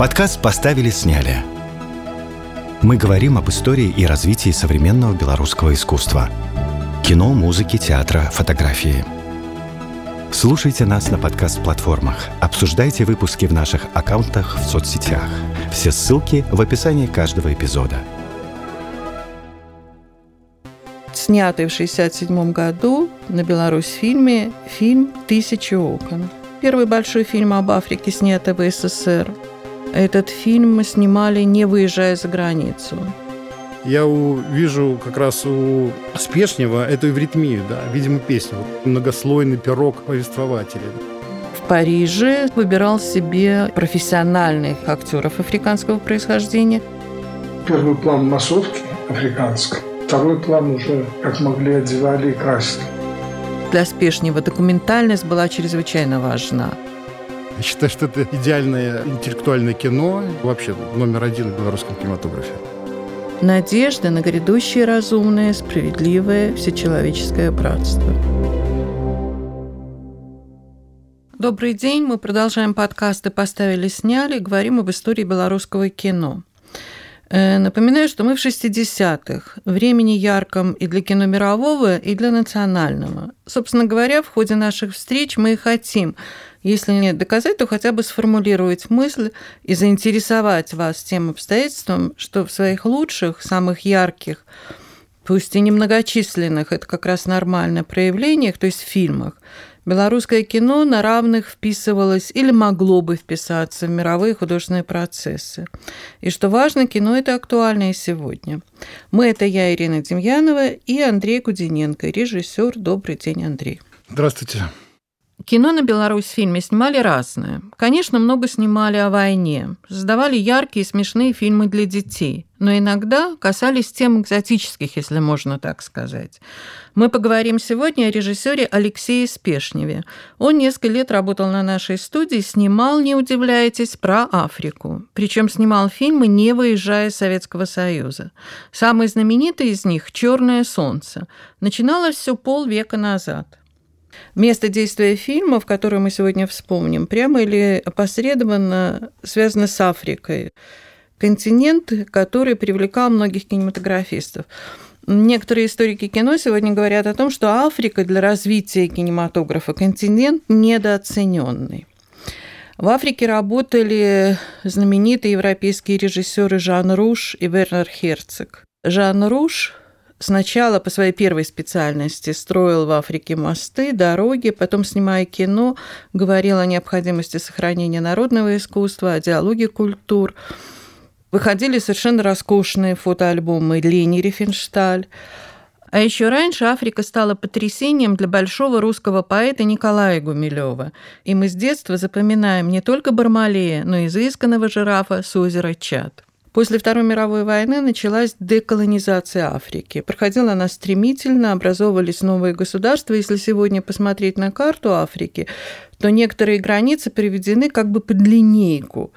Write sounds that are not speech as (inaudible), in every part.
Подкаст «Поставили, сняли». Мы говорим об истории и развитии современного белорусского искусства. Кино, музыки, театра, фотографии. Слушайте нас на подкаст-платформах. Обсуждайте выпуски в наших аккаунтах в соцсетях. Все ссылки в описании каждого эпизода. Снятый в 1967 году на Беларусь фильме фильм «Тысячи окон». Первый большой фильм об Африке, снятый в СССР. Этот фильм мы снимали, не выезжая за границу. Я увижу как раз у Спешнего эту эвритмию, да, видимо, песню. Многослойный пирог повествователя. В Париже выбирал себе профессиональных актеров африканского происхождения. Первый план массовки африканской. Второй план уже, как могли, одевали и красили. Для Спешнего документальность была чрезвычайно важна. Я считаю, что это идеальное интеллектуальное кино, вообще номер один в белорусском кинематографе. Надежда на грядущее разумное, справедливое, всечеловеческое братство. Добрый день, мы продолжаем подкасты «Поставили, сняли», говорим об истории белорусского кино. Э, напоминаю, что мы в 60-х, времени ярком и для кино мирового, и для национального. Собственно говоря, в ходе наших встреч мы и хотим, если не доказать, то хотя бы сформулировать мысль и заинтересовать вас тем обстоятельством, что в своих лучших, самых ярких, пусть и немногочисленных, это как раз нормально, проявлениях, то есть в фильмах, белорусское кино на равных вписывалось или могло бы вписаться в мировые художественные процессы. И что важно, кино это актуально и сегодня. Мы – это я, Ирина Демьянова, и Андрей Кудиненко, режиссер. Добрый день, Андрей. Здравствуйте. Кино на Беларусь фильме снимали разное. Конечно, много снимали о войне, создавали яркие и смешные фильмы для детей, но иногда касались тем экзотических, если можно так сказать. Мы поговорим сегодня о режиссере Алексее Спешневе. Он несколько лет работал на нашей студии, снимал, не удивляйтесь, про Африку. Причем снимал фильмы, не выезжая из Советского Союза. Самый знаменитый из них «Черное солнце». Начиналось все полвека назад. Место действия фильма, в которое мы сегодня вспомним, прямо или опосредованно связано с Африкой. Континент, который привлекал многих кинематографистов. Некоторые историки кино сегодня говорят о том, что Африка для развития кинематографа континент недооцененный. В Африке работали знаменитые европейские режиссеры Жан Руш и Вернер Херцог. Жан Руш сначала по своей первой специальности строил в Африке мосты, дороги, потом, снимая кино, говорил о необходимости сохранения народного искусства, о диалоге культур. Выходили совершенно роскошные фотоальбомы Лени Рифеншталь. А еще раньше Африка стала потрясением для большого русского поэта Николая Гумилева. И мы с детства запоминаем не только Бармалея, но и изысканного жирафа с озера Чад. После Второй мировой войны началась деколонизация Африки. Проходила она стремительно, образовывались новые государства. Если сегодня посмотреть на карту Африки, то некоторые границы приведены как бы под линейку.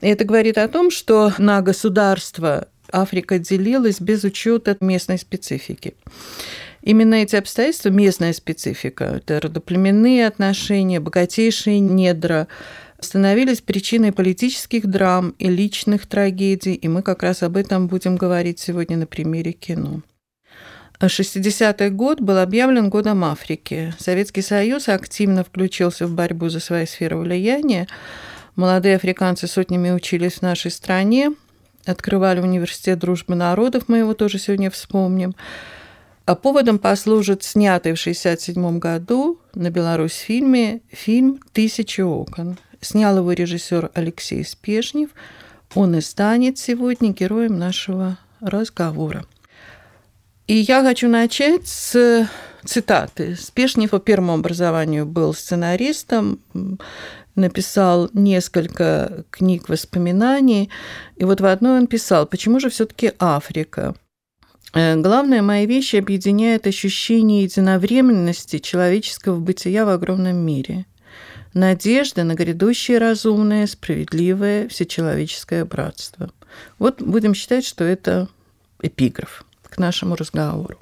Это говорит о том, что на государство Африка делилась без учета местной специфики. Именно эти обстоятельства, местная специфика, это родоплеменные отношения, богатейшие недра, становились причиной политических драм и личных трагедий, и мы как раз об этом будем говорить сегодня на примере кино. 60-й год был объявлен годом Африки. Советский Союз активно включился в борьбу за свои сферы влияния. Молодые африканцы сотнями учились в нашей стране, открывали университет дружбы народов, мы его тоже сегодня вспомним. А поводом послужит снятый в 1967 году на Беларусь фильме фильм «Тысячи окон». Снял его режиссер Алексей Спешнев. Он и станет сегодня героем нашего разговора. И я хочу начать с цитаты. Спешнев по первому образованию был сценаристом, написал несколько книг воспоминаний. И вот в одной он писал, почему же все-таки Африка? Э, главное, мои вещи объединяет ощущение единовременности человеческого бытия в огромном мире надежда на грядущее разумное, справедливое, всечеловеческое братство. Вот будем считать, что это эпиграф к нашему разговору.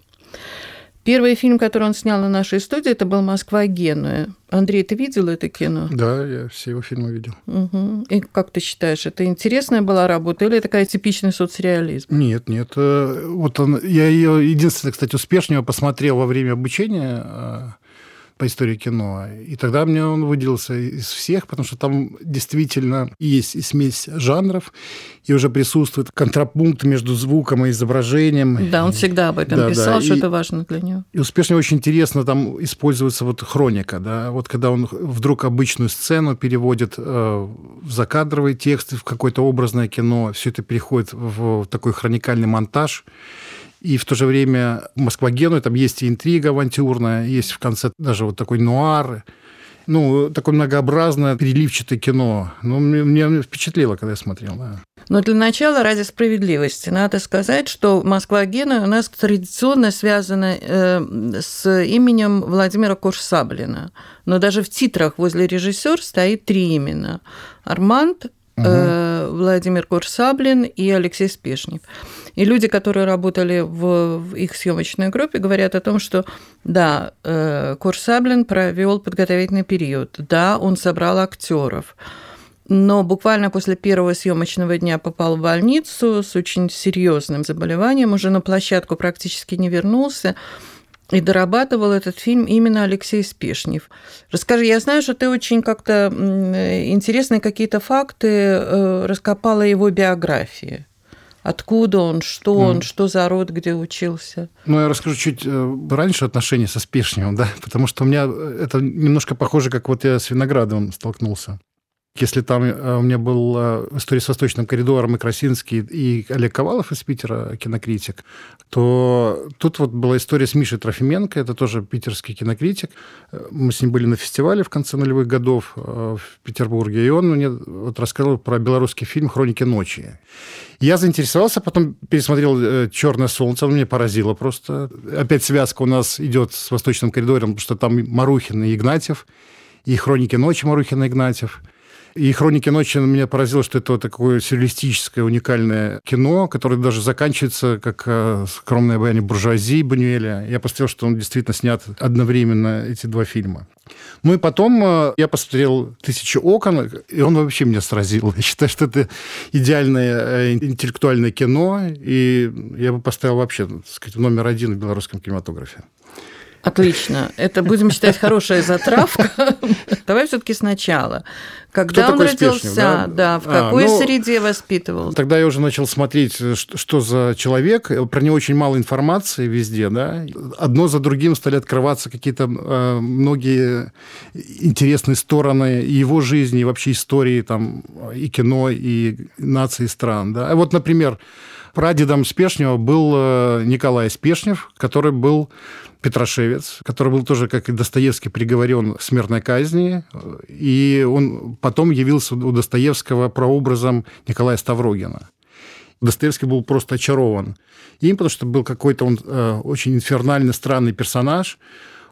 Первый фильм, который он снял на нашей студии, это был «Москва Генуя». Андрей, ты видел это кино? Да, я все его фильмы видел. Угу. И как ты считаешь, это интересная была работа или такая типичный соцреализм? Нет, нет. Э, вот он, я ее единственное, кстати, успешнее посмотрел во время обучения а, по истории кино. И тогда мне он выделился из всех, потому что там действительно есть и смесь жанров, и уже присутствует контрапункт между звуком и изображением. Да, он всегда об этом да, писал, да. что и, это важно для него. И успешно очень интересно там используется вот хроника, да, вот когда он вдруг обычную сцену переводит э, в закадровый текст, в какое-то образное кино, все это переходит в такой хроникальный монтаж. И в то же время Москва Гену, там есть и интрига авантюрная, есть в конце даже вот такой нуар, ну, такое многообразное, переливчатое кино. Ну, мне, мне впечатлило, когда я смотрел, да. Но для начала, ради справедливости, надо сказать, что Москва Гена у нас традиционно связана э, с именем Владимира Курсаблина. Но даже в титрах возле режиссера стоит три имена. Арманд, э, Владимир Курсаблин и Алексей Спешнев. И люди, которые работали в, в их съемочной группе, говорят о том, что да, э, Курсаблин провел подготовительный период, да, он собрал актеров, но буквально после первого съемочного дня попал в больницу с очень серьезным заболеванием, уже на площадку практически не вернулся. И дорабатывал этот фильм именно Алексей Спешнев. Расскажи, я знаю, что ты очень как-то интересные какие-то факты э, раскопала его биографии. Откуда он, что он, mm. что за род, где учился? Ну, я расскажу чуть э, раньше отношения со Спешневым, да, потому что у меня это немножко похоже, как вот я с Виноградовым столкнулся. Если там э, у меня был э, история с Восточным коридором и Красинский, и Олег Ковалов из Питера, кинокритик, то тут вот была история с Мишей Трофименко, это тоже питерский кинокритик. Мы с ним были на фестивале в конце нулевых годов э, в Петербурге, и он мне вот рассказал про белорусский фильм «Хроники ночи». Я заинтересовался, потом пересмотрел «Черное солнце», оно меня поразило просто. Опять связка у нас идет с «Восточным коридором», потому что там Марухин и Игнатьев, и «Хроники ночи» Марухин и Игнатьев – и «Хроники ночи» меня поразило, что это такое сюрреалистическое, уникальное кино, которое даже заканчивается как э, скромное обаяние буржуазии Банюэля. Я посмотрел, что он действительно снят одновременно, эти два фильма. Ну и потом э, я посмотрел «Тысячи окон», и он вообще меня сразил. (laughs) Я считаю, что это идеальное э, интеллектуальное кино, и я бы поставил вообще, так сказать, номер один в белорусском кинематографе. Отлично. Это будем считать хорошая затравка. Давай все-таки сначала. Когда Кто он родился, Спешнев, да? да, в а, какой ну, среде воспитывал? Тогда я уже начал смотреть, что, что за человек. Про него очень мало информации везде, да. Одно за другим стали открываться какие-то э, многие интересные стороны и его жизни, и вообще истории там и кино, и нации стран, да. Вот, например, прадедом Спешнева был э, Николай Спешнев, который был Петрошевец, который был тоже, как и Достоевский, приговорен к смертной казни. И он потом явился у Достоевского прообразом Николая Ставрогина. Достоевский был просто очарован им, потому что был какой-то он э, очень инфернальный, странный персонаж,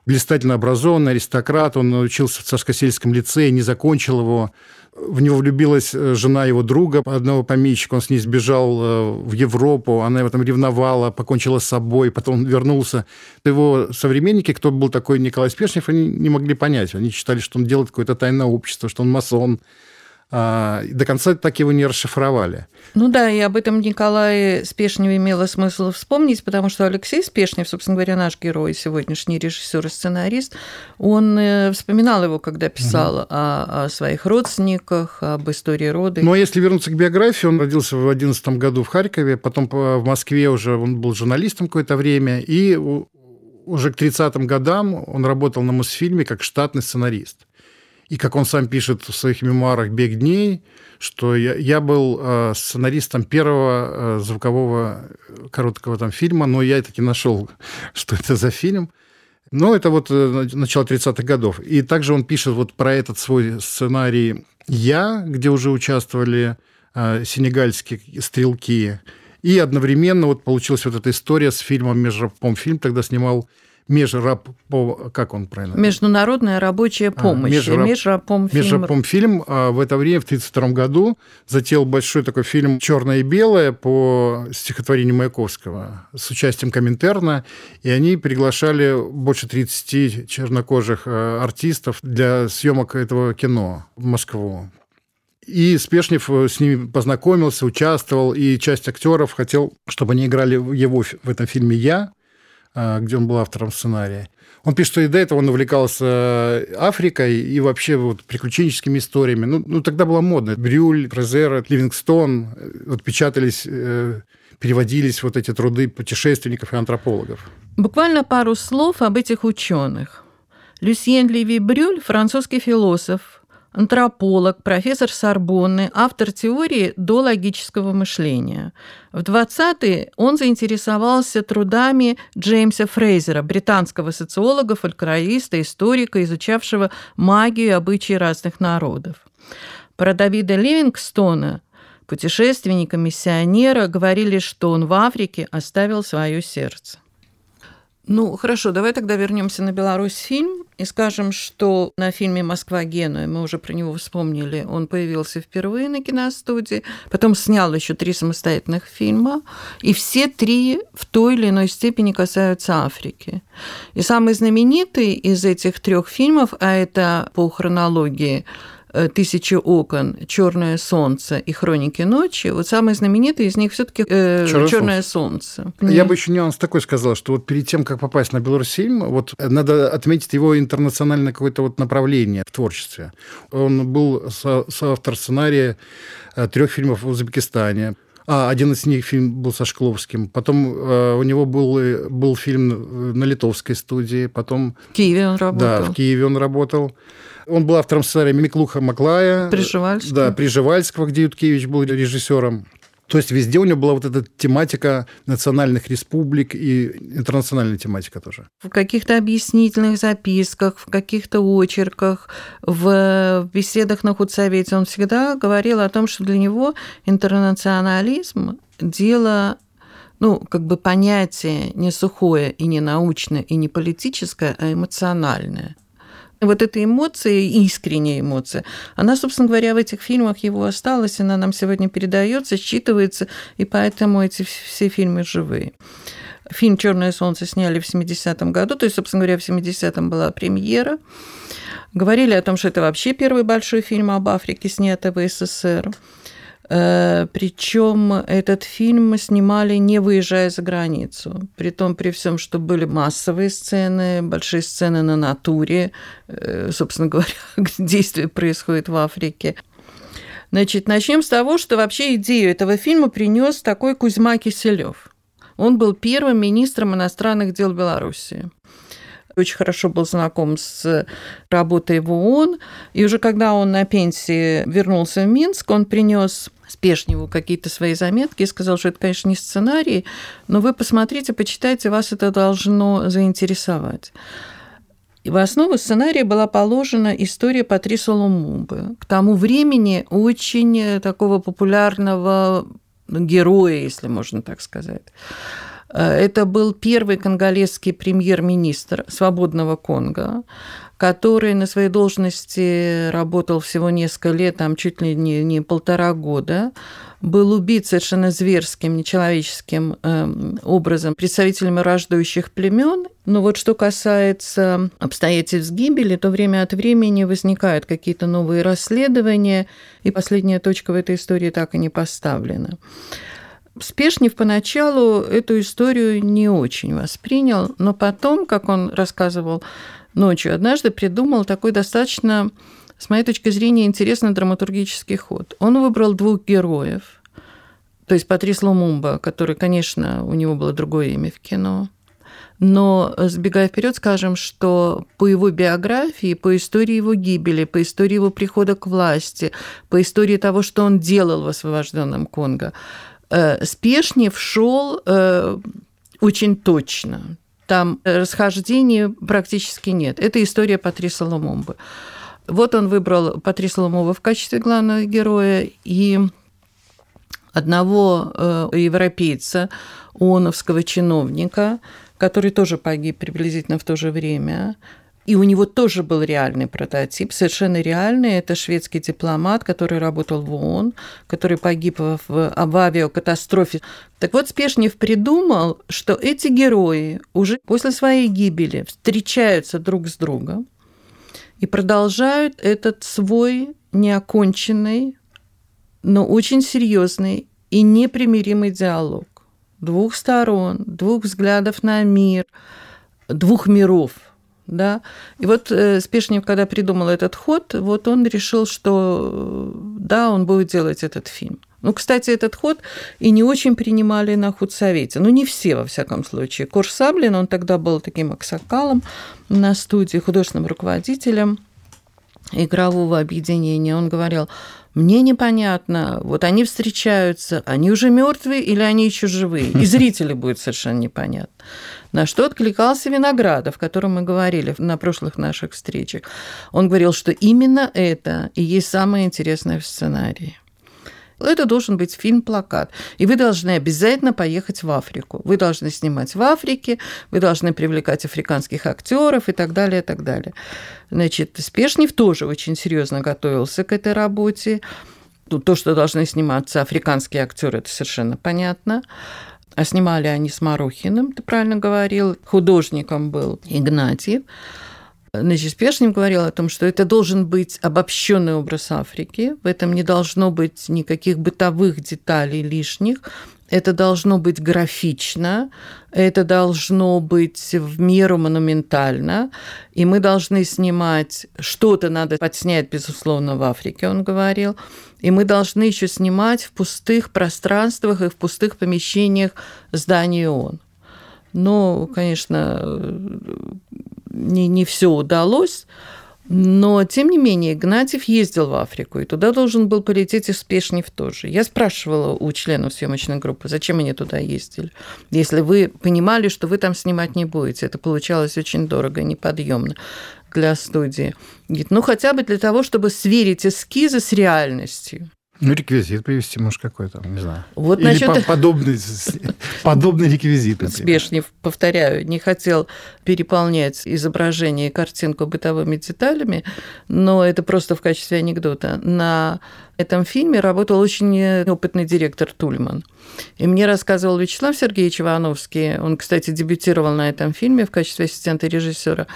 блистательно образованный аристократ, он учился в царско-сельском лицее, не закончил его, в него влюбилась э, жена его друга, одного помещика, он с ней сбежал э, в Европу, она его там ревновала, покончила с собой, потом вернулся. Его современники, кто был такой Николай Спешнев, они не могли понять. Они считали, что он делает какое-то тайное общество, что он масон, до конца так его не расшифровали. Ну да, и об этом Николае Спешневе имело смысл вспомнить, потому что Алексей Спешнев, собственно говоря, наш герой, сегодняшний режиссер и сценарист, он э, вспоминал его, когда писал угу. о, о своих родственниках, об истории рода. Ну а если вернуться к биографии, он родился в 11 году в Харькове, потом в Москве уже он был журналистом какое-то время, и уже к 30-м годам он работал на Мосфильме как штатный сценарист. И как он сам пишет в своих мемуарах «Бег дней», что я, я был э, сценаристом первого э, звукового короткого там фильма, но я таки нашел, (laughs) что это за фильм. Но это вот э, начало 30-х годов. И также он пишет вот про этот свой сценарий «Я», где уже участвовали сенегальские стрелки. И одновременно вот получилась вот эта история с фильмом «Межрапом». Фильм тогда снимал межраб... Как он правильно? Международная рабочая а, помощь. А, межраб... Межрапомфильм. Межрапомфильм а в это время, в 1932 году, затеял большой такой фильм «Черное и белое» по стихотворению Маяковского с участием Коминтерна, и они приглашали больше 30 чернокожих э, артистов для съемок этого кино в Москву. И Спешнев э, с ними познакомился, участвовал, и часть актеров хотел, чтобы они играли его в этом фильме «Я», а, где он был автором сценария. Он пишет, что и до этого он увлекался э, Африкой и вообще вот приключенческими историями. Ну, ну тогда было модно. Брюль, Розера, Ливингстон. Э, вот печатались, переводились вот эти труды путешественников и антропологов. Буквально пару слов об этих ученых. Люсьен Леви Брюль – французский философ, антрополог, профессор Сорбонны, автор теории до логического мышления. В 20-е он заинтересовался трудами Джеймса Фрейзера, британского социолога, фольклориста, историка, изучавшего магию и обычаи разных народов. Про Давида Ливингстона, путешественника, миссионера, говорили, что он в Африке оставил свое сердце. Ну, хорошо, давай тогда вернемся на Беларусь фильм и скажем, что на фильме «Москва-Генуя», мы уже про него вспомнили, он появился впервые на киностудии, потом снял еще три самостоятельных фильма, и все три в той или иной степени касаются Африки. И самый знаменитый из этих трех фильмов, а это по хронологии Э, «Тысячи окон», «Черное солнце» и «Хроники ночи», вот самый знаменитый из них все таки э, «Черное, солнце». солнце». Я бы еще нюанс такой сказал, что вот перед тем, как попасть на Беларусьфильм, вот надо отметить его интернациональное какое-то вот направление в творчестве. Он был со соавтор сценария э, трех фильмов в Узбекистане. А, один из них фильм был со Шкловским. Потом э, у него был, был фильм на литовской студии. Потом... В Киеве он работал. Да, в Киеве он работал. Он был автором сценария Миклуха Маклая. Приживальского. Да, Приживальского, где Юткевич был режиссером. То есть везде у него была вот эта тематика национальных республик и интернациональная тематика тоже. В каких-то объяснительных записках, в каких-то очерках, в беседах на худсовете он всегда говорил о том, что для него интернационализм – дело ну, как бы понятие не сухое и не научное и не политическое, а эмоциональное – вот эта эмоция, искренняя эмоция, она, собственно говоря, в этих фильмах его осталась, она нам сегодня передается, считывается, и поэтому эти все фильмы живые. Фильм «Черное солнце» сняли в 70-м году, то есть, собственно говоря, в 70-м была премьера. Говорили о том, что это вообще первый большой фильм об Африке, снятый в СССР. Э, Причем этот фильм снимали не выезжая за границу. При том, при всем, что были массовые сцены, большие сцены на натуре, э, собственно говоря, (laughs) действие происходит в Африке. Значит, начнем с того, что вообще идею этого фильма принес такой Кузьма Киселев. Он был первым министром иностранных дел Беларуси очень хорошо был знаком с работой в ООН. И уже когда он на пенсии вернулся в Минск, он принес Спешневу какие-то свои заметки и сказал, что это, конечно, не сценарий, но вы посмотрите, почитайте, вас это должно заинтересовать. В основу сценария была положена история Патриса Лумумбы. К тому времени очень такого популярного героя, если можно так сказать. Э, это был первый конголезский премьер-министр свободного Конго, который на своей должности работал всего несколько лет, там чуть ли не, не полтора года, был убит совершенно зверским, нечеловеческим э, образом представителями рождающих племен. Но вот что касается обстоятельств гибели, то время от времени возникают какие-то новые расследования, и последняя точка в этой истории так и не поставлена. Спешнев поначалу эту историю не очень воспринял, но потом, как он рассказывал ночью, однажды придумал такой достаточно, с моей точки зрения, интересный драматургический ход. Он выбрал двух героев, то есть Патрис Лумумба, который, конечно, у него было другое имя в кино, но, сбегая вперед, скажем, что по его биографии, по истории его гибели, по истории его прихода к власти, по истории того, что он делал в освобожденном Конго, Э, Спешнев шел э, очень точно. Там расхождений практически нет. Это история Патриса Ломомбы. Вот он выбрал Патриса Ломова в качестве главного героя и одного э, европейца, ООНовского чиновника, который тоже погиб приблизительно в то же время. И у него тоже был реальный прототип, совершенно реальный. Это шведский дипломат, который работал в ООН, который погиб в, в авиакатастрофе. Так вот, Спешнев придумал, что эти герои уже после своей гибели встречаются друг с другом и продолжают этот свой неоконченный, но очень серьезный и непримиримый диалог двух сторон, двух взглядов на мир, двух миров – да. И вот э, Спешнев, когда придумал этот ход, вот он решил, что э, да, он будет делать этот фильм. Ну, кстати, этот ход и не очень принимали на худсовете. Ну, не все, во всяком случае. Корж Саблин, он тогда был таким аксакалом на студии, художественным руководителем игрового объединения. Он говорил, мне непонятно, вот они встречаются, они уже мертвые или они еще живые? И зрителю будет совершенно непонятно. На что откликался Виноградов, о котором мы говорили на прошлых наших встречах. Он говорил, что именно это и есть самое интересное в сценарии. Это должен быть фильм-плакат. И вы должны обязательно поехать в Африку. Вы должны снимать в Африке, вы должны привлекать африканских актеров и так далее, и так далее. Значит, Спешнев тоже очень серьезно готовился к этой работе. То, что должны сниматься африканские актеры, это совершенно понятно. А снимали они с Марухиным, ты правильно говорил. Художником был Игнатьев. Значит, Спешнев говорил о том, что это должен быть обобщенный образ Африки, в этом не должно быть никаких бытовых деталей лишних, это должно быть графично, это должно быть в меру монументально, и мы должны снимать, что-то надо подснять, безусловно, в Африке, он говорил, и мы должны еще снимать в пустых пространствах и в пустых помещениях зданий ООН. Но, конечно, не, не все удалось, но, тем не менее, Игнатьев ездил в Африку, и туда должен был полететь и Спешнев тоже. Я спрашивала у членов съемочной группы, зачем они туда ездили, если вы понимали, что вы там снимать не будете. Это получалось очень дорого, неподъемно для студии. Говорит, ну, хотя бы для того, чтобы сверить эскизы с реальностью. Ну, реквизит привести, может, какой-то, не знаю. Вот Или насчет... подобный, подобный реквизит. Спешнев, повторяю, не хотел переполнять изображение и картинку бытовыми деталями, но это просто в качестве анекдота. На этом фильме работал очень опытный директор Тульман. И мне рассказывал Вячеслав Сергеевич Ивановский, он, кстати, дебютировал на этом фильме в качестве ассистента режиссера,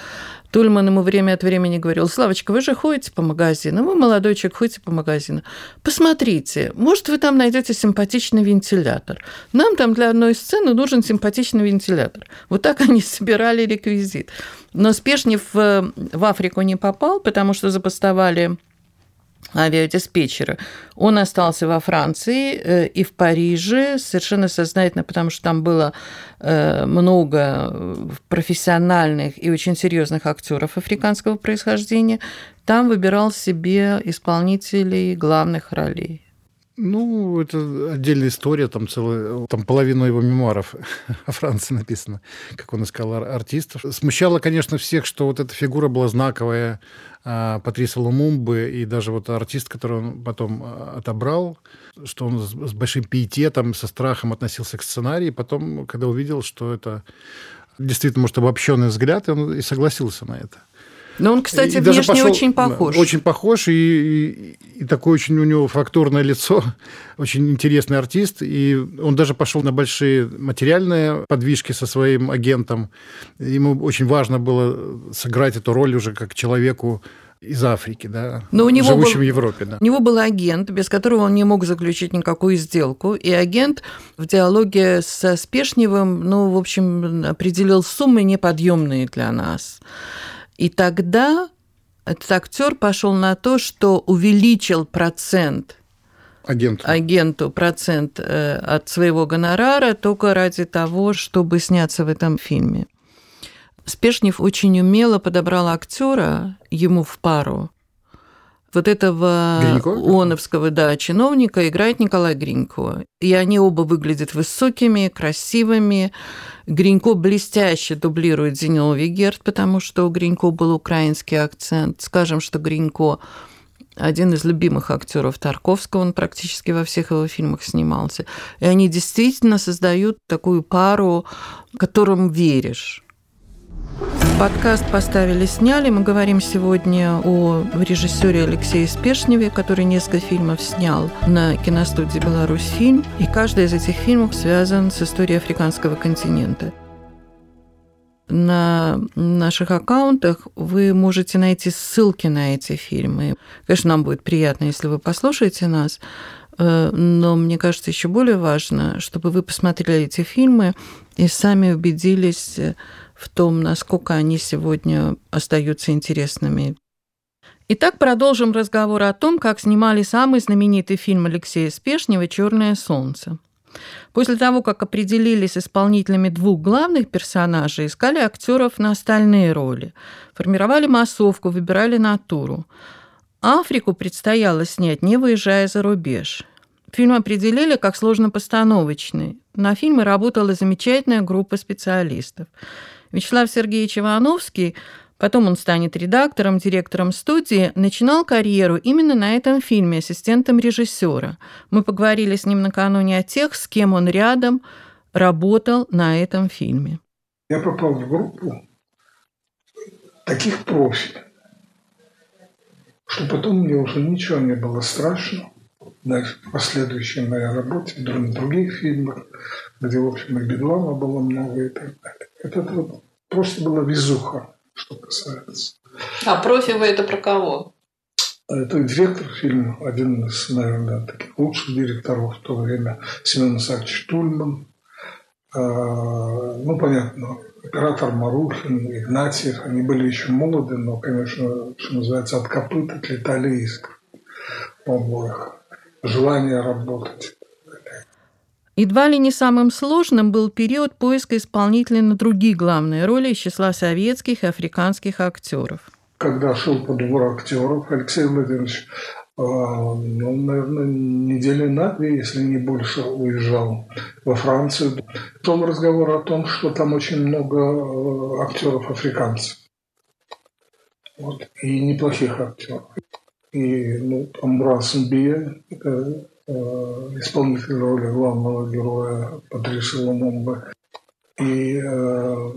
Тульман ему время от времени говорил, Славочка, вы же ходите по магазинам, вы молодой человек, ходите по магазинам. Посмотрите, может, вы там найдете симпатичный вентилятор. Нам там для одной сцены нужен симпатичный вентилятор. Вот так они (laughs) собирали реквизит. Но Спешнев в Африку не попал, потому что запастовали авиадиспетчера. Он остался во Франции э, и в Париже совершенно сознательно, потому что там было э, много профессиональных и очень серьезных актеров африканского происхождения. Там выбирал себе исполнителей главных ролей. Ну, это отдельная история, там целая, там половину его мемуаров (laughs) о Франции написано, как он искал артистов. Смущало, конечно, всех, что вот эта фигура была знаковая, Патриса Лумумбы, и даже вот артист, который он потом а, отобрал, что он с большим пиететом, со страхом относился к сценарию, потом, когда увидел, что это действительно, может, обобщенный взгляд, он и согласился на это. Но он, кстати, и внешне пошел, очень похож. Очень похож, и, и, и такое очень у него фактурное лицо, (laughs) очень интересный артист. И он даже пошел на большие материальные подвижки со своим агентом. Ему очень важно было сыграть эту роль уже как человеку из Африки, да, Но у него живущим был, в Европе. Да. У него был агент, без которого он не мог заключить никакую сделку. И агент в диалоге со Спешневым, ну, в общем, определил суммы неподъемные для нас. И тогда этот актер пошел на то, что увеличил процент агенту, агенту процент э, от своего гонорара только ради того, чтобы сняться в этом фильме. Спешнев очень умело подобрал актера ему в пару. Вот этого Гринько? оновского да, чиновника играет Николай Гринько. И они оба выглядят высокими, красивыми. Гринько блестяще дублирует Зенил Вигерт, потому что у Гринько был украинский акцент. Скажем, что Гринько один из любимых актеров Тарковского, он практически во всех его фильмах снимался. И они действительно создают такую пару, которым веришь. Подкаст «Поставили, сняли». Мы говорим сегодня о режиссере Алексее Спешневе, который несколько фильмов снял на киностудии «Беларусь фильм». И каждый из этих фильмов связан с историей африканского континента. На наших аккаунтах вы можете найти ссылки на эти фильмы. Конечно, нам будет приятно, если вы послушаете нас, э, но мне кажется, еще более важно, чтобы вы посмотрели эти фильмы и сами убедились в том, насколько они сегодня остаются интересными. Итак, продолжим разговор о том, как снимали самый знаменитый фильм Алексея Спешнева «Черное солнце». После того, как определились исполнителями двух главных персонажей, искали актеров на остальные роли, формировали массовку, выбирали натуру. Африку предстояло снять, не выезжая за рубеж. Фильм определили как сложнопостановочный. На фильме работала замечательная группа специалистов. Вячеслав Сергеевич Ивановский, потом он станет редактором, директором студии, начинал карьеру именно на этом фильме, ассистентом режиссера. Мы поговорили с ним накануне о тех, с кем он рядом работал на этом фильме. Я попал в группу таких профи, что потом мне уже ничего не было страшно. В последующей моей работе, в других фильмах, где, в общем, и бедлама было много и так далее. Это, это просто была везуха, что касается. А профи вы это про кого? Это директор фильма, один из, наверное, таких лучших директоров в то время, Семен Исаакович Тульман. А, ну, понятно, оператор Марухин, Игнатьев, они были еще молоды, но, конечно, что называется, от копыт отлетали искры у обоих. Желание работать. Едва ли не самым сложным был период поиска исполнителей на другие главные роли из числа советских и африканских актеров. Когда шел подбор актеров, Алексей Владимирович, а, ну, наверное, недели на две, если не больше, уезжал во Францию. Шел разговор о том, что там очень много э, актеров африканцев. Вот. И неплохих актеров. И ну, Амбрас Мбия, Э, исполнитель роли главного героя Патриса Лумумбы. И э,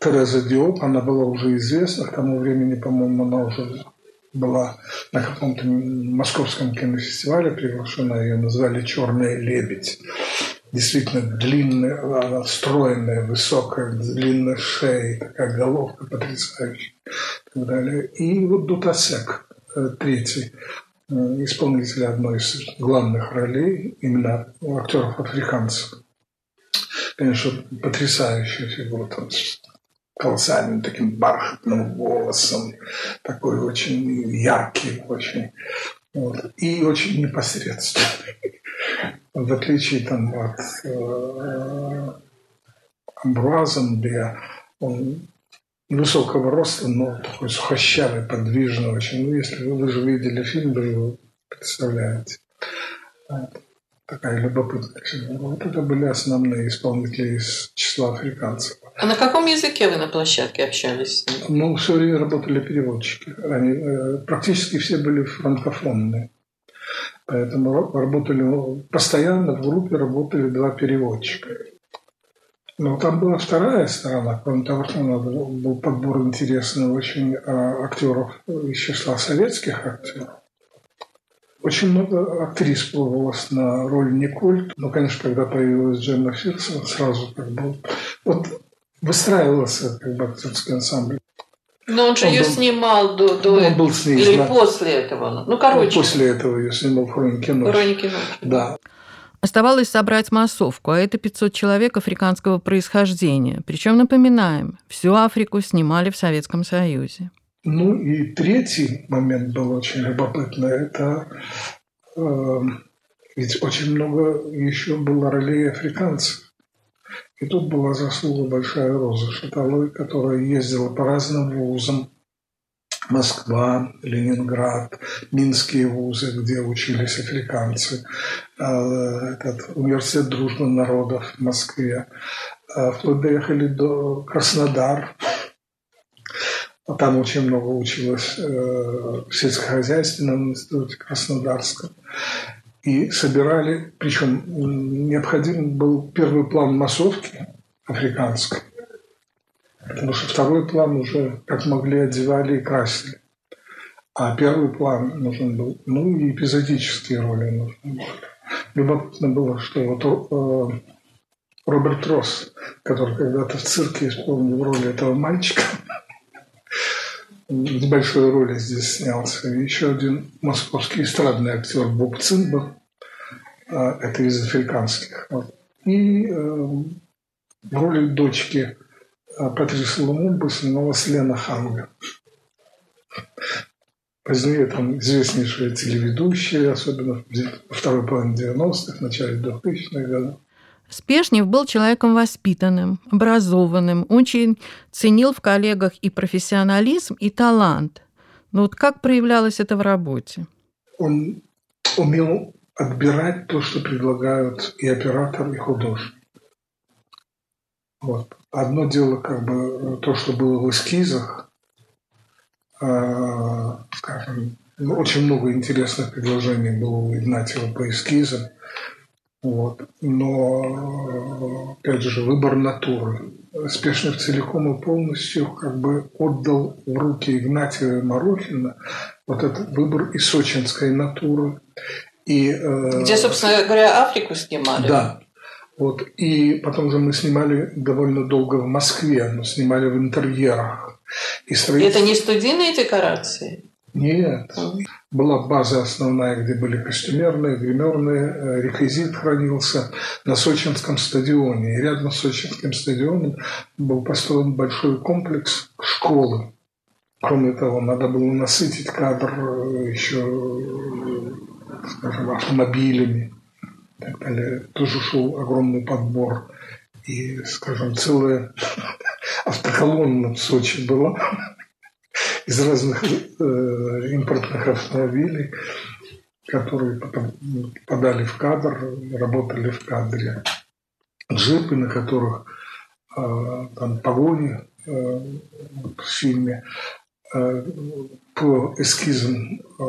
Тереза Диоп, она была уже известна, к тому времени, по-моему, она уже была на каком-то московском кинофестивале приглашена, ее назвали «Черная лебедь». Действительно длинная, она стройная, высокая, длинная шея, такая головка потрясающая и так далее. И вот Дутасек, э, третий, Э, исполнителя одной из главных ролей, именно у актеров африканцев. Конечно, потрясающая фигура, там, с колоссальным таким бархатным голосом, такой очень яркий, очень вот, и очень непосредственный. В отличие там, от э, Амбруаза, где он невысокого роста, но такой сухощавый, подвижный очень. Ну, если вы, вы же видели фильм, вы его представляете. Такая любопытная фигура. Вот это были основные исполнители из числа африканцев. А на каком языке вы на площадке общались? Ну, все время работали переводчики. Они э, практически все были франкофонные. Поэтому работали постоянно в группе работали два переводчика. Но там была вторая сторона, кроме того, что был подбор интересных очень а, актеров из числа советских актеров. Очень много актрис пробовалось на роль Николь. Но, конечно, когда появилась Дженна Фирсова, сразу как бы вот выстраивался как бы актерский ансамбль. Но он же он ее был, снимал до, до он был с ней, или да. после этого. Ну, короче. После этого ее снимал Хроники ночи. Хроники ночи. Да. Оставалось собрать массовку, а это 500 человек африканского происхождения. Причем, напоминаем, всю Африку снимали в Советском Союзе. Ну и третий момент был очень любопытный. Это э, ведь очень много еще было ролей африканцев. И тут была заслуга большая Роза Шаталой, которая ездила по разным вузам, Москва, Ленинград, Минские вузы, где учились африканцы, а, этот университет дружбы народов в Москве. А, вплоть доехали до Краснодар. там очень много училось э, в сельскохозяйственном институте Краснодарском. И собирали, причем необходим был первый план массовки африканской, потому что второй план уже как могли одевали и красили. А первый план нужен был, ну и эпизодические роли нужны были. Любопытно было, что вот э, Роберт Росс, который когда-то в цирке исполнил роль этого мальчика, (laughs) с большой роли здесь снялся. И еще один московский эстрадный актер Боб Цинбер, а, это из африканских. И э, в роли дочки а, Патриса Лумумбы снималась Лена Ханга. Позднее там известнейшие телеведущие, особенно во второй половине 90-х, начале 2000-х годов. Спешнев был человеком воспитанным, образованным, очень ценил в коллегах и профессионализм, и талант. Но вот как проявлялось это в работе? Он умел отбирать то, что предлагают и оператор, и художник. Вот. Одно дело, как бы, то, что было в эскизах, э, скажем, очень много интересных предложений было у Игнатьева по эскизам. Вот. Но, опять же, выбор натуры. Спешнев целиком и полностью как бы отдал в руки Игнатия Марохина вот этот выбор и сочинской натуры. И, э, Где, собственно говоря, Африку снимали. Да. Вот. И потом же мы снимали довольно долго в Москве, мы снимали в интерьерах. И строительство... Это не студийные декорации? Нет. Была база основная, где были костюмерные, гримерные, э, реквизит хранился на Сочинском стадионе. И рядом с Сочинским стадионом был построен большой комплекс школы. Кроме того, надо было насытить кадр э, еще, скажем, автомобилями. Так далее. Тоже шел огромный подбор. И, скажем, целая автоколонна в Сочи была (laughs) из разных э, импортных автомобилей, которые потом подали в кадр, работали в кадре. Джипы, на которых э, там погони э, в фильме. Э, по эскизам э,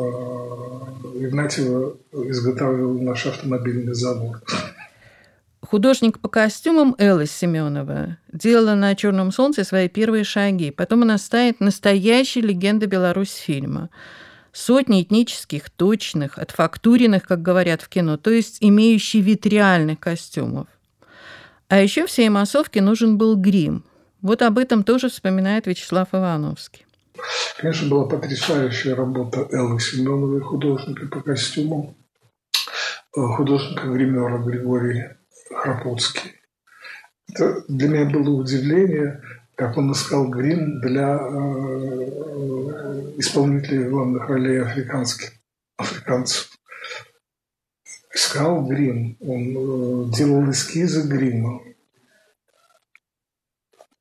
Игнатьева изготавливал наш автомобильный завод. Художник по костюмам Элла Семенова делала на «Черном солнце» свои первые шаги. Потом она станет настоящей легендой Беларусь фильма. Сотни этнических, точных, отфактуренных, как говорят в кино, то есть имеющий вид реальных костюмов. А еще всей массовке нужен был грим. Вот об этом тоже вспоминает Вячеслав Ивановский. Конечно, была потрясающая работа Эллы Семеновой, художника по костюмам, э, художника-гримера Григория Храпутский. Это для меня было удивление, как он искал грим для э, исполнителей главных ролей африканских, африканцев. Искал грим, он э, делал эскизы грима.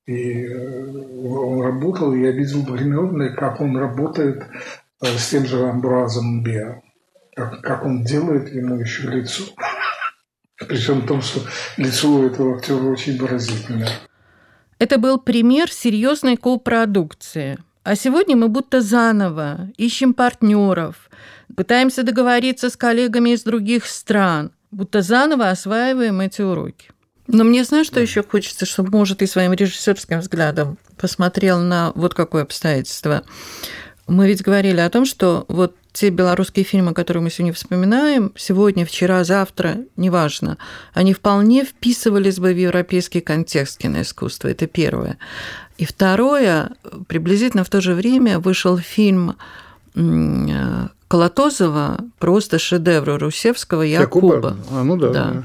И э, он работал, я видел в гримерной, как он работает э, с тем же Амбразом Беа, как, как он делает ему еще лицо. Причем в том, что лицо у этого актера очень выразительное. Это был пример серьезной копродукции. А сегодня мы будто заново ищем партнеров, пытаемся договориться с коллегами из других стран, будто заново осваиваем эти уроки. Но мне знаешь, что еще хочется, чтобы, может, и своим режиссерским взглядом посмотрел на вот какое обстоятельство. Мы ведь говорили о том, что вот те белорусские фильмы, которые мы сегодня вспоминаем, сегодня, вчера, завтра, неважно, они вполне вписывались бы в европейский контекст киноискусства. Это первое. И второе, приблизительно в то же время вышел фильм Колотозова, просто шедевр Русевского «Якуба». Якуба. А, ну да. да. И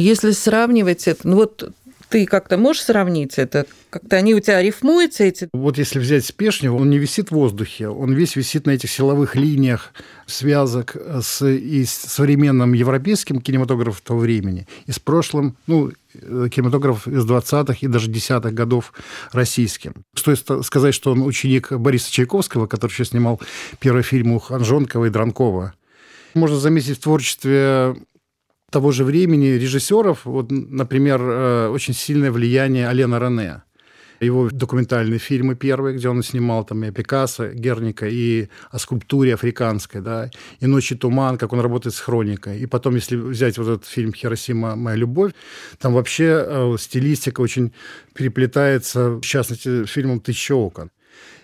если сравнивать это, ну вот ты как-то можешь сравнить это? Как-то они у тебя рифмуются эти? Вот если взять Спешнев, он не висит в воздухе, он весь висит на этих силовых линиях связок с, и с современным европейским кинематографом того времени, и с прошлым, ну, кинематограф из 20-х и даже 10-х годов российским. Стоит сказать, что он ученик Бориса Чайковского, который еще снимал первый фильм у Ханжонкова и Дранкова. Можно заметить в творчестве того же времени режиссеров, вот, например, э, очень сильное влияние Алена Рене. его документальные фильмы первые, где он снимал там и Пикассо, Герника, и о скульптуре африканской, да, и «Ночи туман», как он работает с хроникой. И потом, если взять вот этот фильм «Хиросима. Моя любовь», там вообще э, стилистика очень переплетается, в частности, фильмом «Тысяча окон».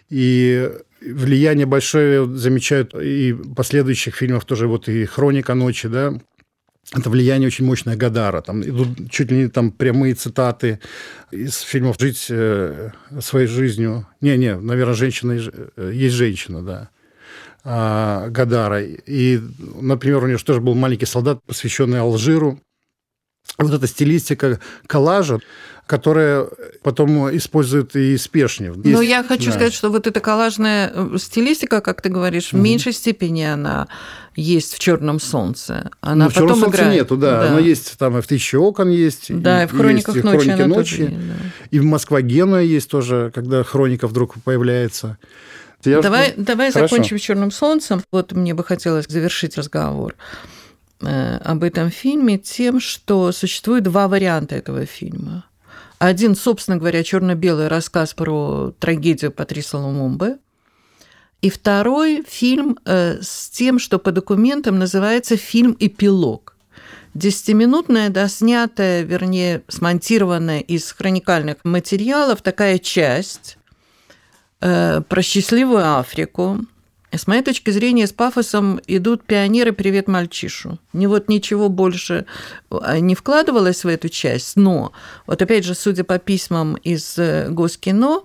И влияние большое замечают и последующих фильмов тоже, вот и «Хроника ночи», да, это влияние очень мощное Гадара. Там идут чуть ли не там прямые цитаты из фильмов «Жить э, своей жизнью». Не-не, наверное, «Женщина э, есть женщина», да. А, Гадара. И, например, у него тоже был маленький солдат, посвященный Алжиру. Вот эта стилистика коллажа, которая потом использует и Спешнев. Но ну, я хочу да. сказать, что вот эта коллажная э, стилистика, как ты говоришь, угу. в меньшей степени она есть в черном солнце. Она ну, в черном солнце играет. нету, да. да. Оно есть там и в тысяче окон есть. Да, и, и в хрониках есть, ночи. И, хроники ночи. Тоже, да. и в Москва Генуя есть тоже, когда хроника вдруг появляется. Я давай что... давай закончим с черным солнцем. Вот мне бы хотелось завершить разговор э, об этом фильме тем, что существует два варианта этого фильма. Один, собственно говоря, черно-белый рассказ про трагедию Патриса Лумумбы. И второй фильм э, с тем, что по документам называется фильм «Эпилог». Десятиминутная, доснятая, вернее, смонтированная из хроникальных материалов такая часть э, про счастливую Африку, с моей точки зрения, с пафосом идут пионеры «Привет мальчишу». Не вот ничего больше а, не вкладывалось в эту часть, но вот опять же, судя по письмам из э, Госкино,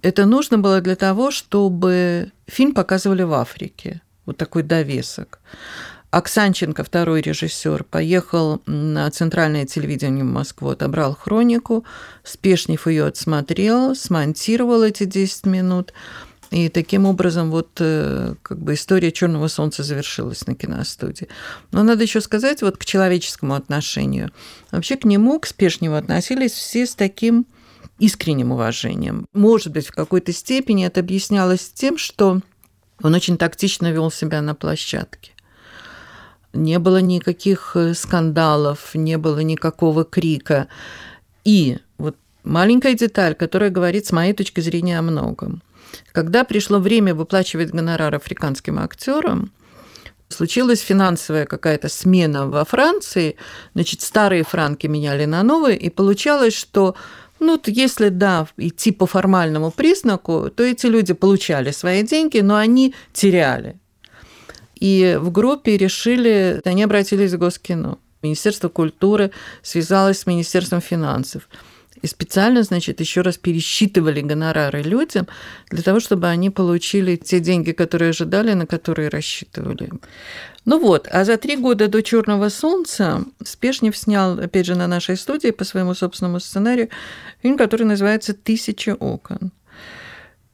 это нужно было для того, чтобы фильм показывали в Африке. Вот такой довесок. Оксанченко, второй режиссер, поехал на центральное телевидение в Москву, отобрал хронику, Спешнев ее отсмотрел, смонтировал эти 10 минут – и таким образом вот э, как бы история Черного солнца завершилась на киностудии. Но надо еще сказать вот к человеческому отношению. Вообще к нему, к Спешневу относились все с таким искренним уважением. Может быть, в какой-то степени это объяснялось тем, что он очень тактично вел себя на площадке. Не было никаких э, скандалов, не было никакого крика. И вот маленькая деталь, которая говорит с моей точки зрения о многом. Когда пришло время выплачивать гонорар африканским актерам, случилась финансовая какая-то смена во Франции, значит, старые франки меняли на новые, и получалось, что ну, если, да, идти по формальному признаку, то эти люди получали свои деньги, но они теряли. И в группе решили, они обратились к Госкино. Министерство культуры связалось с Министерством финансов и специально, значит, еще раз пересчитывали гонорары людям для того, чтобы они получили те деньги, которые ожидали, на которые рассчитывали. Ну вот, а за три года до Черного солнца Спешнев снял, опять же, на нашей студии по своему собственному сценарию фильм, который называется «Тысяча окон».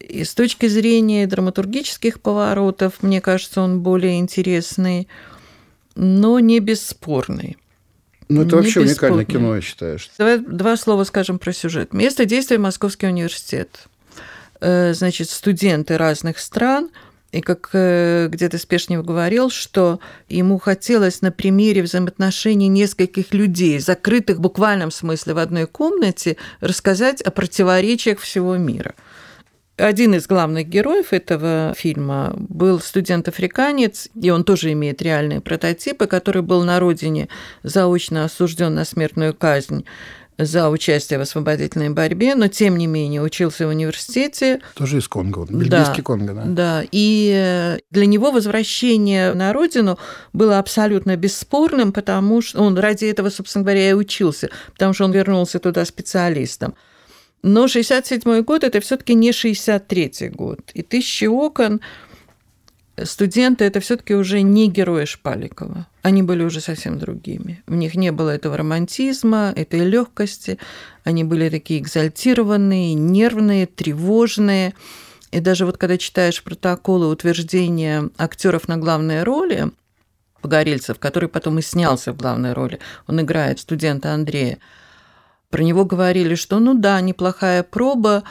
И с точки зрения драматургических поворотов, мне кажется, он более интересный, но не бесспорный. Ну, это вообще уникальное кино, я считаю. Что... Давай два слова скажем про сюжет. Место действия – Московский университет. Э, значит, студенты разных стран, и как э, где-то Спешнев говорил, что ему хотелось на примере взаимоотношений нескольких людей, закрытых в буквальном смысле в одной комнате, рассказать о противоречиях всего мира – один из главных героев этого фильма был студент-африканец, и он тоже имеет реальные прототипы, который был на родине заочно осужден на смертную казнь за участие в освободительной борьбе, но тем не менее учился в университете. Тоже из Конго, бельгийский да, Конго, да? Да, и для него возвращение на родину было абсолютно бесспорным, потому что он ради этого, собственно говоря, и учился, потому что он вернулся туда специалистом. Но 67 год – это все таки не 63 год. И «Тысячи окон» студенты – это все таки уже не герои Шпаликова. Они были уже совсем другими. В них не было этого романтизма, этой легкости. Они были такие экзальтированные, нервные, тревожные. И даже вот когда читаешь протоколы утверждения актеров на главные роли, Погорельцев, который потом и снялся в главной роли, он играет студента Андрея, про него говорили, что ну да, неплохая проба,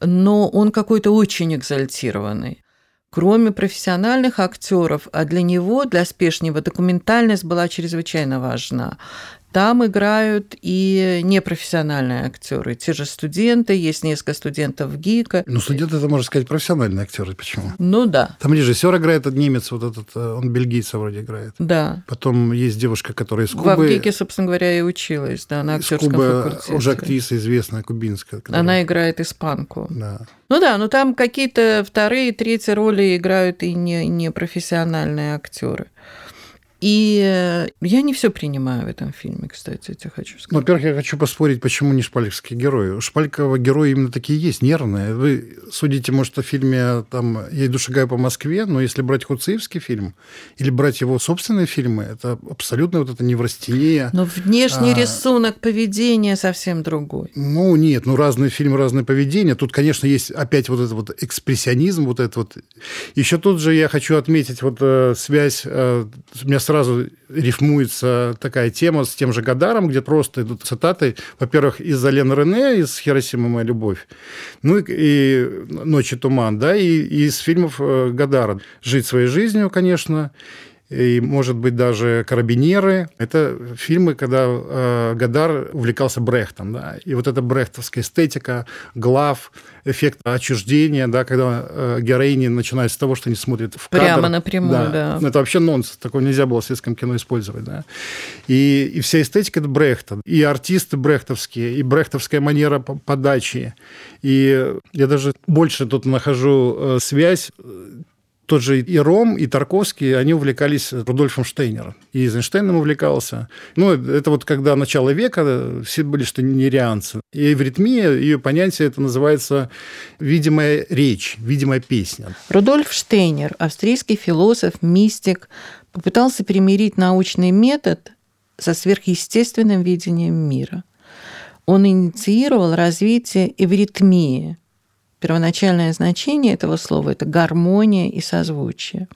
но он какой-то очень экзальтированный. Кроме профессиональных актеров, а для него, для Спешнева, документальность была чрезвычайно важна. Там играют и непрофессиональные актеры, те же студенты, есть несколько студентов ГИКа. Ну, студенты, это, можно сказать, профессиональные актеры. Почему? Ну, да. Там режиссер играет, этот немец, вот этот, э, он бельгийца вроде играет. Да. Потом есть девушка, которая из Кубы. В ГИКе, собственно говоря, и училась, да, на актерском Кубы, факультете. уже актриса известная, кубинская. Которая... Она играет испанку. Да. Ну да, но там какие-то вторые, третьи роли играют и не, не профессиональные актеры. И э, я не все принимаю в этом фильме, кстати, я тебе хочу сказать. Ну, во-первых, я хочу поспорить, почему не шпальковские герои. У Шпалькова герои именно такие есть, нервные. Вы судите, может, о фильме там «Я иду шагаю по Москве», но если брать Хуцеевский фильм или брать его собственные фильмы, это абсолютно вот это неврастения. Но внешний а... рисунок поведения совсем другой. Ну, нет, ну, разные фильмы, разное поведение. Тут, конечно, есть опять вот этот вот экспрессионизм, вот это вот. Еще тут же я хочу отметить вот э, связь, э, у меня сразу рифмуется такая тема с тем же Гадаром, где просто идут цитаты, во-первых, из Ален Рене, из «Хиросима. Моя любовь», ну и, и «Ночи туман», да, и, и из фильмов э, Гадара «Жить своей жизнью», конечно, и, может быть, даже «Карабинеры». Это фильмы, когда э, Гадар увлекался Брехтом. Да? И вот эта брехтовская эстетика, глав, эффект отчуждения, да, когда э, героини начинают с того, что они смотрят в кадр. Прямо напрямую, да. да. Это вообще нонсенс. Такое нельзя было в светском кино использовать. Да? И, и вся эстетика – это Брехта. И артисты брехтовские, и брехтовская манера подачи. И я даже больше тут нахожу э, связь тот же и Ром, и Тарковский, они увлекались Рудольфом Штейнером. И Эйзенштейном увлекался. Ну, это вот когда начало века, все были что нерианцы. И эвритмия, ее понятие, это называется видимая речь, видимая песня. Рудольф Штейнер, австрийский философ, мистик, попытался примирить научный метод со сверхъестественным видением мира. Он инициировал развитие эвритмии – Первоначальное значение этого слова – это гармония и созвучие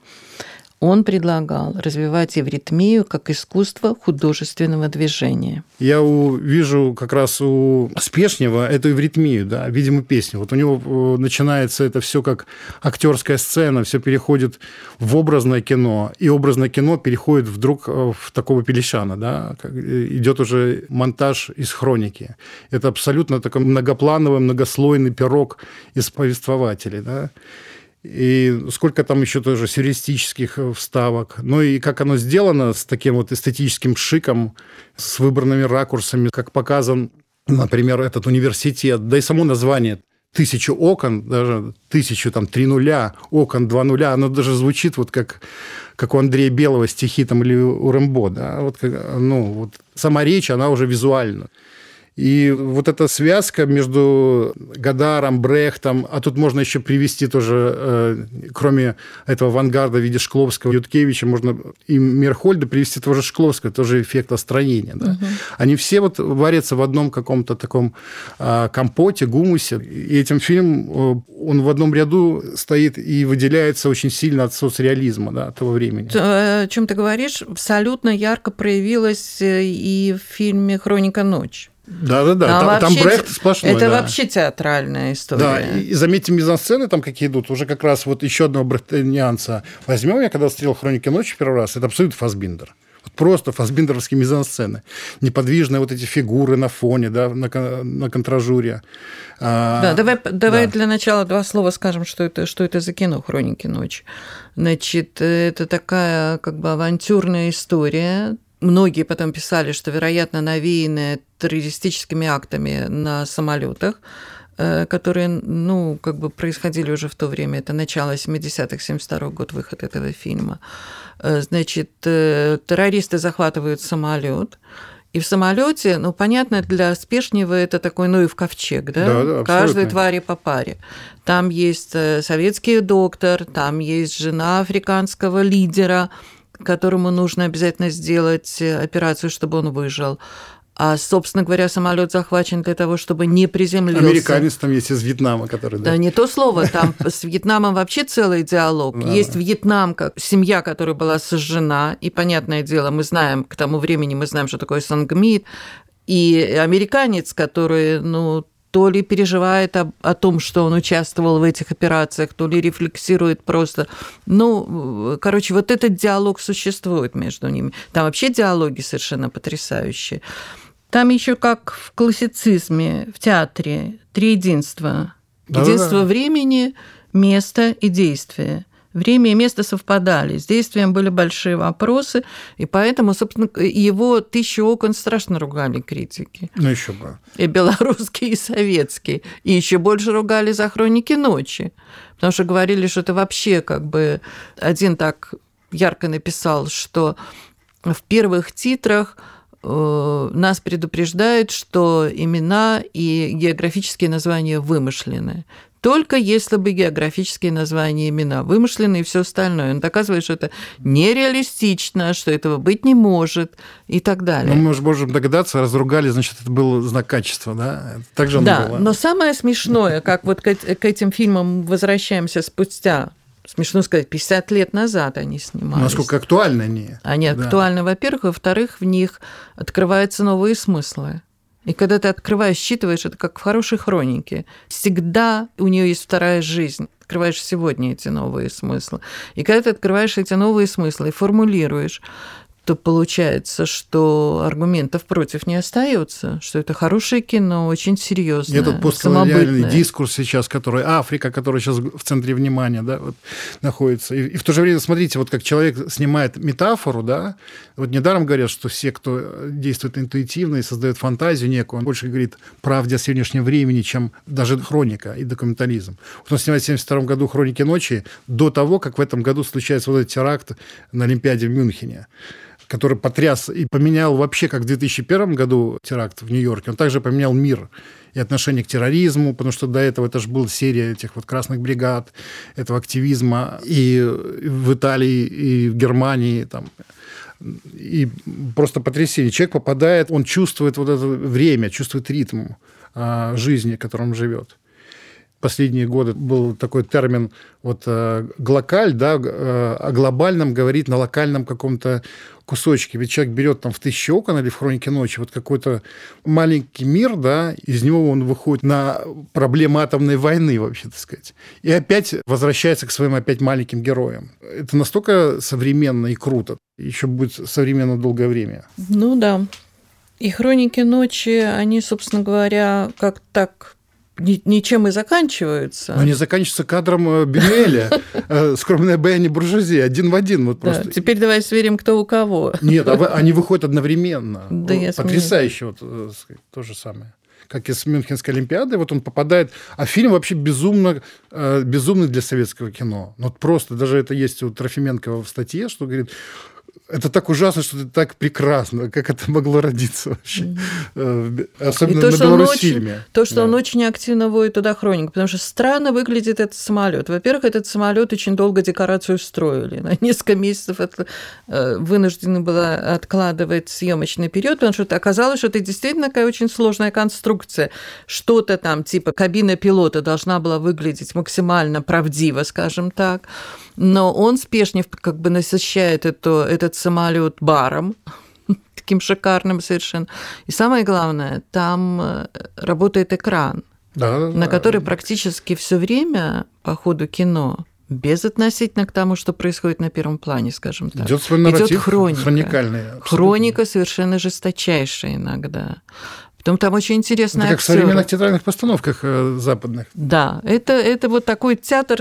он предлагал развивать евритмию как искусство художественного движения. Я вижу как раз у Спешнева эту евритмию, да, видимо, песню. Вот у него э, начинается это все как актерская сцена, все переходит в образное кино, и образное кино переходит вдруг э, в такого Пелещана, да, э, идет уже монтаж из хроники. Это абсолютно такой многоплановый, многослойный пирог из повествователей, да и сколько там еще тоже сюрреалистических э, вставок. Ну и как оно сделано с таким вот эстетическим шиком, с выбранными ракурсами, как показан, например, этот университет, да и само название тысячу окон, даже тысячу, там, три нуля, окон, два нуля, оно даже звучит вот как, как у Андрея Белого стихи там или у Рэмбо, да, вот, ну, вот сама речь, она уже визуальна. И вот эта связка между Гадаром, Брехтом, а тут можно еще привести тоже, э, кроме этого авангарда в виде Шкловского, Юткевича, можно и Мерхольда привести тоже Шкловского, тоже эффект остранения. Да? Угу. Они все вот варятся в одном каком-то таком э, компоте, гумусе. И этим фильм, э, он в одном ряду стоит и выделяется очень сильно от соцреализма да, того времени. О чем ты говоришь, абсолютно ярко проявилось и в фильме «Хроника ночи». Да-да-да, там, там Брехт сплошной. Это да. вообще театральная история. Да, и, заметьте, мизансцены там какие идут, уже как раз вот еще одного брехтинианца возьмем, я когда смотрел «Хроники ночи» первый раз, это абсолютно Фасбиндер. Вот просто фасбиндеровские мизансцены. Неподвижные вот эти фигуры на фоне, да, на, на контражуре. А, да, давай, давай да. для начала два слова скажем, что это, что это за кино «Хроники ночи». Значит, это такая как бы авантюрная история, Многие потом писали, что, вероятно, навеянные террористическими актами на самолетах, э, которые, ну, как бы происходили уже в то время, это начало 70-х, 72 год выход этого фильма. Э, значит, э, террористы захватывают самолет, и в самолете, ну, понятно, для Спешнего это такой ну и в ковчег, да? Да, да, Каждой твари по паре. Там есть советский доктор, там есть жена африканского лидера, которому нужно обязательно сделать э, операцию, чтобы он выжил. А, собственно говоря, самолет захвачен для того, чтобы не приземлился. Американец там есть из Вьетнама, который... Да, да не то слово, там (laughs) с Вьетнамом вообще целый диалог. Есть Вьетнам, как семья, которая была сожжена, и, понятное дело, мы знаем, к тому времени мы знаем, что такое Сангмит, и американец, который, ну, то ли переживает о, о том, что он участвовал в этих операциях, то ли рефлексирует просто. Ну, короче, вот этот диалог существует между ними. Там вообще диалоги совершенно потрясающие. Там еще как в классицизме, в театре, три единства. Единство да, да. времени, места и действия. Время и место совпадали. С действием были большие вопросы, и поэтому, собственно, его «Тысячу окон» страшно ругали критики. Ну, еще бы. И белорусские, и советские. И еще больше ругали за «Хроники ночи», потому что говорили, что это вообще как бы... Один так ярко написал, что в первых титрах э, нас предупреждают, что имена и географические названия вымышлены только если бы географические названия имена вымышлены и все остальное. Он доказывает, что это нереалистично, что этого быть не может и так далее. Ну, мы же можем догадаться, разругали, значит, это был знак качества, да? Так же да, было. но самое смешное, как вот к, к этим фильмам возвращаемся спустя смешно сказать, 50 лет назад они снимались. Насколько актуальны они. Они да. актуальны, во-первых, во-вторых, в них открываются новые смыслы. И когда ты открываешь, считываешь, это как в хорошей хронике. Всегда у нее есть вторая жизнь. Открываешь сегодня эти новые смыслы. И когда ты открываешь эти новые смыслы и формулируешь, то получается, что аргументов против не остается, что это хорошее кино, очень серьезное, Этот постколониальный дискурс сейчас, который Африка, которая сейчас в центре внимания, да, вот, находится. И, и в то же время, смотрите, вот как человек снимает метафору, да, вот недаром говорят, что все, кто действует интуитивно и создает фантазию некую, он больше говорит правде о сегодняшнем времени, чем даже хроника и документализм. Вот он снимает в 1972 году «Хроники ночи» до того, как в этом году случается вот этот теракт на Олимпиаде в Мюнхене который потряс и поменял вообще, как в 2001 году теракт в Нью-Йорке, он также поменял мир и отношение к терроризму, потому что до этого это же была серия этих вот красных бригад, этого активизма и в Италии, и в Германии, там, и просто потрясение. Человек попадает, он чувствует вот это время, чувствует ритм а, жизни, в котором живет последние годы был такой термин вот э, глокаль, да, э, о глобальном говорить на локальном каком-то кусочке. Ведь человек берет там в «Тысячи окон» или в «Хронике ночи» вот какой-то маленький мир, да, из него он выходит на проблемы атомной войны, вообще, так сказать. И опять возвращается к своим опять маленьким героям. Это настолько современно и круто. Еще будет современно долгое время. Ну да. И «Хроники ночи», они, собственно говоря, как так ничем и заканчиваются. Но они заканчиваются кадром э, Бенуэля, (laughs) э, скромная Бенни Буржуазия, один в один. Вот просто. Да, теперь давай сверим, кто у кого. Нет, а они выходят одновременно. (laughs) Да, я Потрясающе, вот э, то же самое как из Мюнхенской Олимпиады, вот он попадает, а фильм вообще безумно, безумный для советского кино. Ну, вот просто, даже это есть у Трофименко в статье, что говорит, это так ужасно, что это так прекрасно. Как это могло родиться вообще? Mm-hmm. Особенно то, на Беларусь-фильме. То, что да. он очень активно вводит туда хроник, потому что странно выглядит этот самолет. Во-первых, этот самолет очень долго декорацию строили. На несколько месяцев от, э, вынуждены было откладывать съемочный период, потому что оказалось, что это действительно такая очень сложная конструкция. Что-то там, типа кабина пилота должна была выглядеть максимально правдиво, скажем так но он Спешнев как бы насыщает это, этот самолет баром, (laughs) таким шикарным совершенно. И самое главное, там э, работает экран, да, на да. который практически все время по ходу кино безотносительно к тому, что происходит на первом плане, скажем так. Идет свой нарратив, Идет хроника. Хроникальный. Хроника совершенно жесточайшая иногда. Потом там очень интересно. Это как актеры. в современных театральных постановках э, западных. Да, это, это вот такой театр,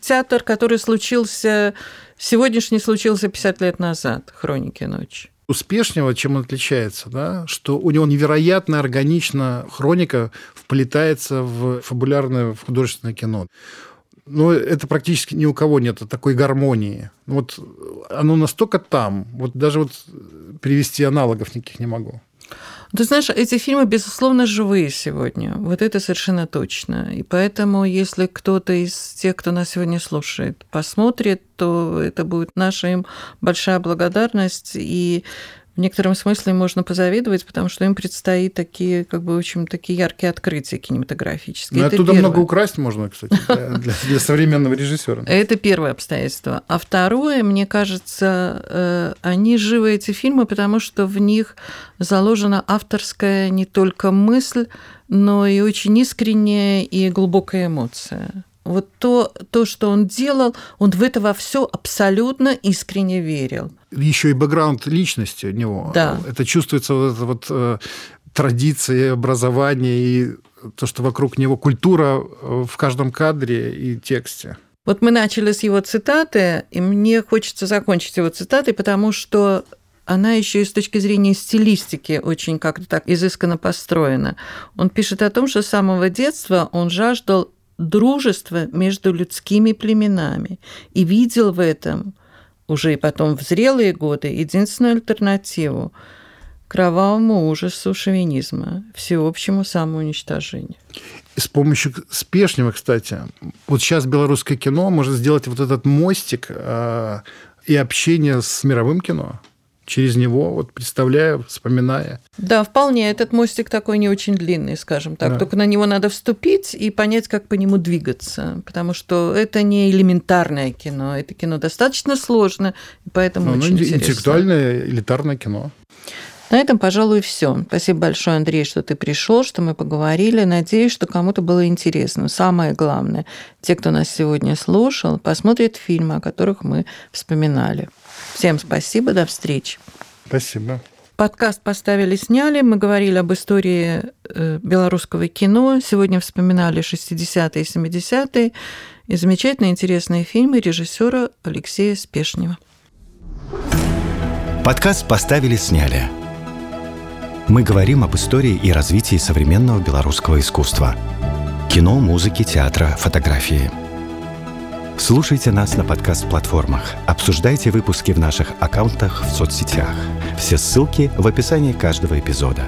театр, который случился, сегодняшний случился 50 лет назад, «Хроники ночи». Успешнего, чем он отличается, да, что у него невероятно органично хроника вплетается в фабулярное, в художественное кино. Но это практически ни у кого нет такой гармонии. Вот оно настолько там. Вот даже вот привести аналогов никаких не могу. Ты знаешь, эти фильмы, безусловно, живые сегодня. Вот это совершенно точно. И поэтому, если кто-то из тех, кто нас сегодня слушает, посмотрит, то это будет наша им большая благодарность. И в некотором смысле можно позавидовать, потому что им предстоит такие, как бы, очень такие яркие открытия кинематографические. Ну, оттуда первое. много украсть можно, кстати, (laughs) для, для современного режиссера. Это первое обстоятельство. А второе, мне кажется, э, они живы, эти фильмы, потому что в них заложена авторская не только мысль, но и очень искренняя и глубокая эмоция. Вот то, то, что он делал, он в это во все абсолютно искренне верил. Еще и бэкграунд личности у него. Да. Это чувствуется вот эта вот э, традиция, образование и то, что вокруг него культура э, в каждом кадре и тексте. Вот мы начали с его цитаты, и мне хочется закончить его цитатой, потому что она еще и с точки зрения стилистики очень как-то так изысканно построена. Он пишет о том, что с самого детства он жаждал дружество между людскими племенами и видел в этом уже и потом в зрелые годы единственную альтернативу кровавому ужасу шовинизма, всеобщему самоуничтожению. И с помощью Спешнева, кстати, вот сейчас белорусское кино может сделать вот этот мостик э, и общение с мировым кино через него, вот представляя, вспоминая. Да, вполне. Этот мостик такой не очень длинный, скажем так. Да. Только на него надо вступить и понять, как по нему двигаться. Потому что это не элементарное кино. Это кино достаточно сложно, и поэтому ну, очень ну, интересно. Интеллектуальное, элитарное кино. На этом, пожалуй, все. Спасибо большое, Андрей, что ты пришел, что мы поговорили. Надеюсь, что кому-то было интересно. Самое главное, те, кто нас сегодня слушал, посмотрят фильмы, о которых мы вспоминали. Всем спасибо, до встречи. Спасибо. Подкаст поставили, сняли. Мы говорили об истории э, белорусского кино. Сегодня вспоминали 60-е и 70-е и замечательные интересные фильмы режиссера Алексея Спешнева. Подкаст поставили, сняли. Мы говорим об истории и развитии современного белорусского искусства. Кино, музыки, театра, фотографии – Слушайте нас на подкаст-платформах. Обсуждайте выпуски в наших аккаунтах в соцсетях. Все ссылки в описании каждого эпизода.